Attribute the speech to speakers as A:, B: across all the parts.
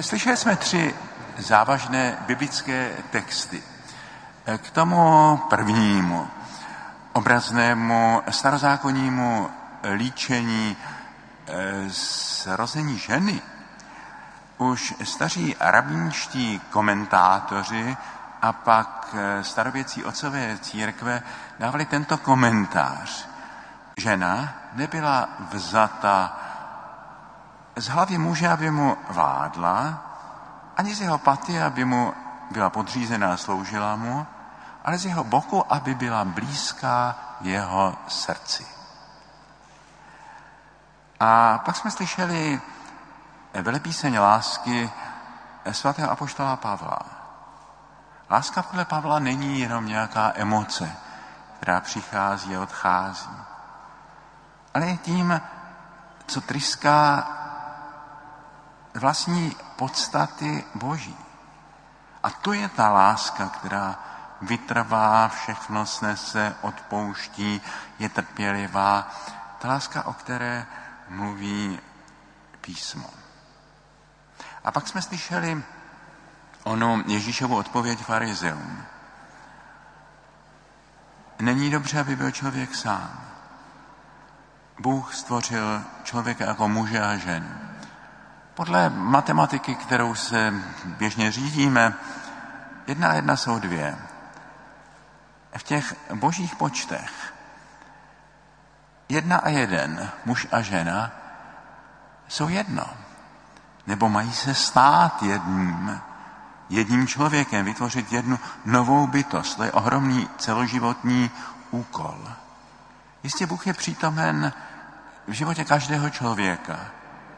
A: Slyšeli jsme tři závažné biblické texty. K tomu prvnímu, obraznému starozákonnímu líčení zrození ženy, už staří rabínští komentátoři a pak starověcí otcové církve dávali tento komentář. Žena nebyla vzata z hlavy muže, aby mu vládla, ani z jeho paty, aby mu byla podřízená a sloužila mu, ale z jeho boku, aby byla blízká jeho srdci. A pak jsme slyšeli velepíseň lásky svatého apoštola Pavla. Láska podle Pavla není jenom nějaká emoce, která přichází a odchází, ale je tím, co tryská vlastní podstaty Boží. A to je ta láska, která vytrvá, všechno snese, odpouští, je trpělivá. Ta láska, o které mluví písmo. A pak jsme slyšeli ono Ježíšovu odpověď farizeum. Není dobře, aby byl člověk sám. Bůh stvořil člověka jako muže a ženu. Podle matematiky, kterou se běžně řídíme, jedna a jedna jsou dvě. V těch božích počtech jedna a jeden, muž a žena, jsou jedno. Nebo mají se stát jedním, jedním člověkem, vytvořit jednu novou bytost. To je ohromný celoživotní úkol. Jistě Bůh je přítomen v životě každého člověka,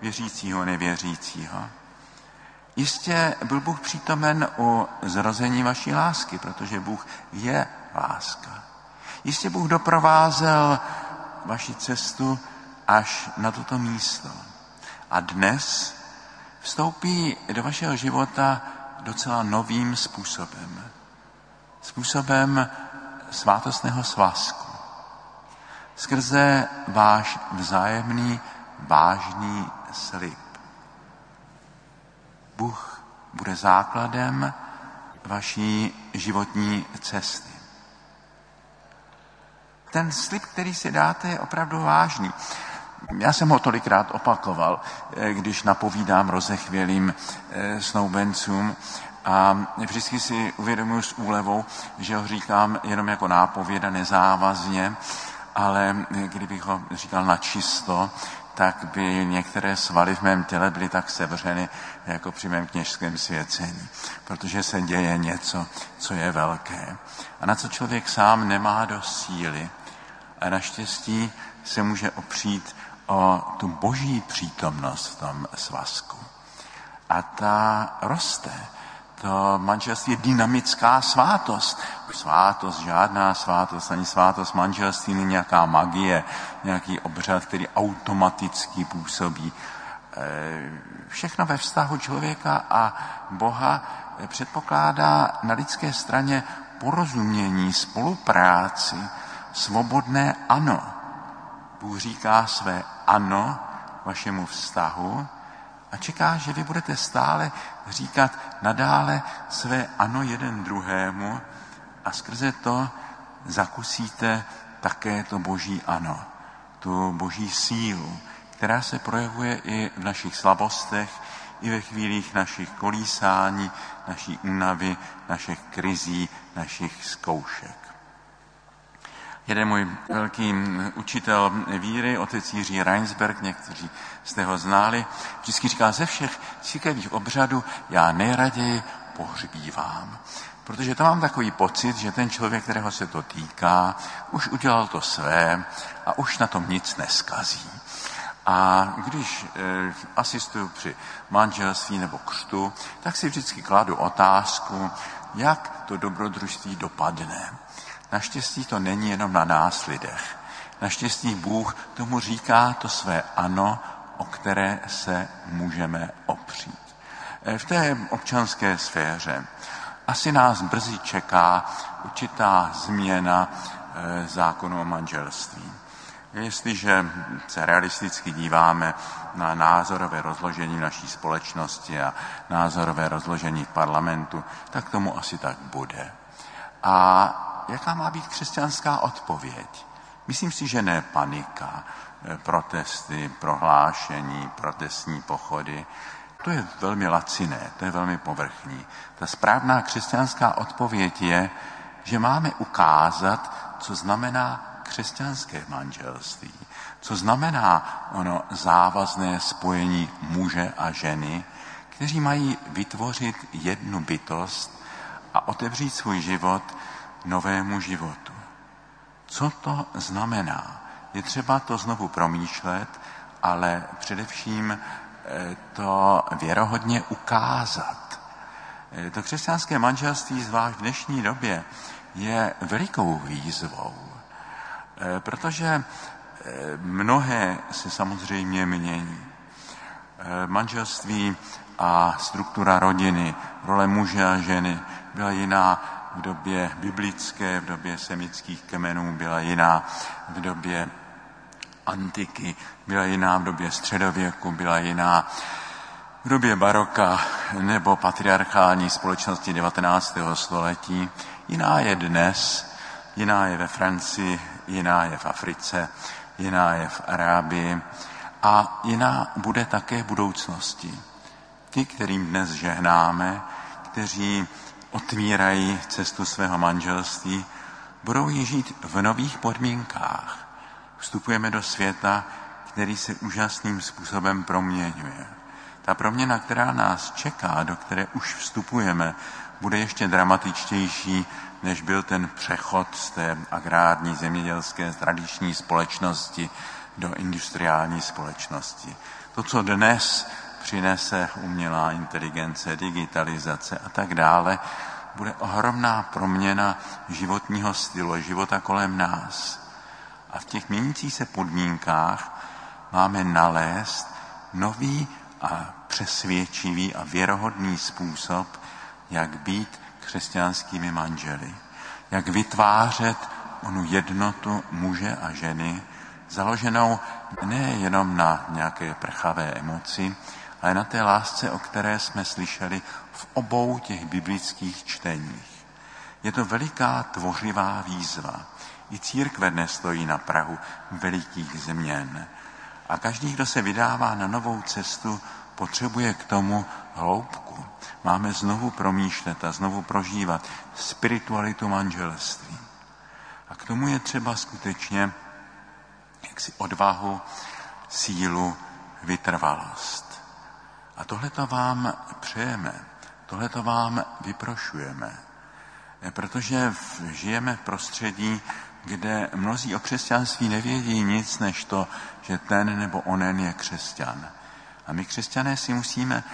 A: věřícího, nevěřícího. Jistě byl Bůh přítomen u zrození vaší lásky, protože Bůh je láska. Jistě Bůh doprovázel vaši cestu až na toto místo. A dnes vstoupí do vašeho života docela novým způsobem. Způsobem svátostného svazku. Skrze váš vzájemný vážný slib. Bůh bude základem vaší životní cesty. Ten slib, který si dáte, je opravdu vážný. Já jsem ho tolikrát opakoval, eh, když napovídám rozechvělým eh, snoubencům a vždycky si uvědomuji s úlevou, že ho říkám jenom jako nápověda nezávazně, ale eh, kdybych ho říkal na čisto, tak by některé svaly v mém těle byly tak sevřeny jako při mém kněžském svěcení, protože se děje něco, co je velké a na co člověk sám nemá do síly. A naštěstí se může opřít o tu boží přítomnost v tom svazku. A ta roste. To manželství je dynamická svátost. Svátost, žádná svátost, ani svátost manželství není nějaká magie, nějaký obřad, který automaticky působí. E, všechno ve vztahu člověka a Boha předpokládá na lidské straně porozumění, spolupráci, svobodné ano. Bůh říká své ano vašemu vztahu a čeká, že vy budete stále říkat nadále své ano jeden druhému a skrze to zakusíte také to boží ano, tu boží sílu, která se projevuje i v našich slabostech, i ve chvílích našich kolísání, naší únavy, našich krizí, našich zkoušek. Jeden můj velký učitel víry, otec Jiří Reinsberg, někteří jste ho znali, vždycky říká, ze všech církevních obřadů já nejraději pohřbívám. Protože to mám takový pocit, že ten člověk, kterého se to týká, už udělal to své a už na tom nic neskazí. A když e, asistuju při manželství nebo křtu, tak si vždycky kladu otázku, jak to dobrodružství dopadne. Naštěstí to není jenom na nás lidech. Naštěstí Bůh tomu říká to své ano, o které se můžeme opřít. E, v té občanské sféře asi nás brzy čeká určitá změna e, zákonu o manželství. Jestliže se realisticky díváme na názorové rozložení naší společnosti a názorové rozložení v parlamentu, tak tomu asi tak bude. A jaká má být křesťanská odpověď? Myslím si, že ne panika, protesty, prohlášení, protestní pochody. To je velmi laciné, to je velmi povrchní. Ta správná křesťanská odpověď je, že máme ukázat, co znamená křesťanské manželství. Co znamená ono závazné spojení muže a ženy, kteří mají vytvořit jednu bytost a otevřít svůj život novému životu. Co to znamená? Je třeba to znovu promýšlet, ale především eh, to věrohodně ukázat. Eh, to křesťanské manželství, zvlášť v dnešní době, je velikou výzvou, eh, protože mnohé se samozřejmě mění. Manželství a struktura rodiny, role muže a ženy byla jiná v době biblické, v době semických kmenů byla jiná, v době antiky byla jiná, v době středověku byla jiná, v době baroka nebo patriarchální společnosti 19. století. Jiná je dnes, jiná je ve Francii, jiná je v Africe, jiná je v Arábii a jiná bude také v budoucnosti. Ti, kterým dnes žehnáme, kteří otvírají cestu svého manželství, budou ji žít v nových podmínkách. Vstupujeme do světa, který se úžasným způsobem proměňuje. Ta proměna, která nás čeká, do které už vstupujeme, bude ještě dramatičtější, než byl ten přechod z té agrární zemědělské tradiční společnosti do industriální společnosti. To, co dnes přinese umělá inteligence, digitalizace a tak dále, bude ohromná proměna životního stylu, života kolem nás. A v těch měnících se podmínkách máme nalézt nový a přesvědčivý a věrohodný způsob, jak být křesťanskými manželi. Jak vytvářet onu jednotu muže a ženy, založenou nejenom na nějaké prchavé emoci, ale na té lásce, o které jsme slyšeli v obou těch biblických čteních. Je to veliká tvořivá výzva. I církve dnes stojí na Prahu velikých změn. A každý, kdo se vydává na novou cestu, potřebuje k tomu hloubku. Máme znovu promýšlet a znovu prožívat spiritualitu manželství. A k tomu je třeba skutečně jaksi odvahu, sílu, vytrvalost. A tohle to vám přejeme, tohle to vám vyprošujeme, protože žijeme v prostředí, kde mnozí o křesťanství nevědí nic, než to, že ten nebo onen je křesťan. A my křesťané si musíme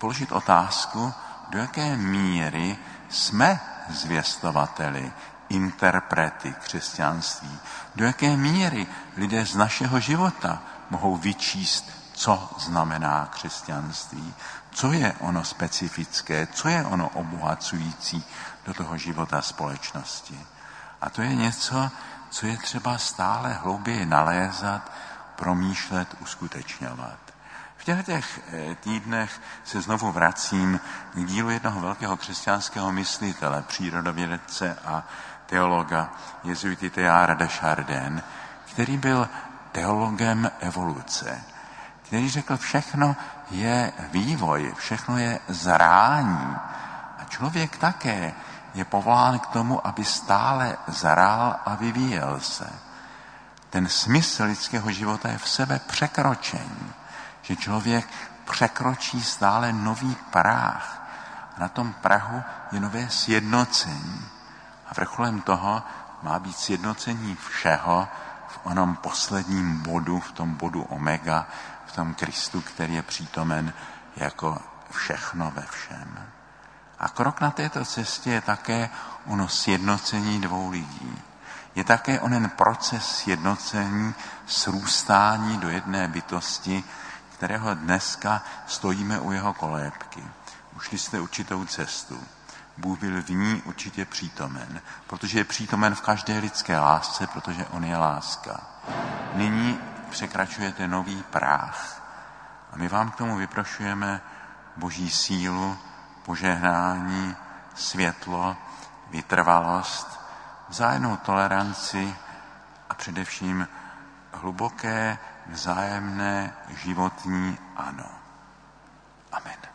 A: položit otázku, do jaké míry jsme zvěstovateli, interprety křesťanství. Do jaké míry lidé z našeho života mohou vyčíst, co znamená křesťanství, co je ono specifické, co je ono obohacující do toho života společnosti. A to je něco, co je třeba stále hlouběji nalézat, promýšlet, uskutečňovat. V těchto těch eh, týdnech se znovu vracím k dílu jednoho velkého křesťanského myslitele, přírodovědce a teologa jezuity Teára de Chardin, který byl teologem evoluce, který řekl, všechno je vývoj, všechno je zrání. A člověk také je povolán k tomu, aby stále zarál a vyvíjel se. Ten smysl lidského života je v sebe překročení, že člověk překročí stále nový práh. A na tom Prahu je nové sjednocení. A vrcholem toho má být sjednocení všeho onom posledním bodu, v tom bodu omega, v tom Kristu, který je přítomen jako všechno ve všem. A krok na této cestě je také ono sjednocení dvou lidí. Je také onen proces sjednocení, srůstání do jedné bytosti, kterého dneska stojíme u jeho kolébky. Ušli jste určitou cestu. Bůh byl v ní určitě přítomen, protože je přítomen v každé lidské lásce, protože On je láska. Nyní překračujete nový práh a my vám k tomu vyprošujeme boží sílu, požehnání, světlo, vytrvalost, vzájemnou toleranci a především hluboké, vzájemné životní ano. Amen.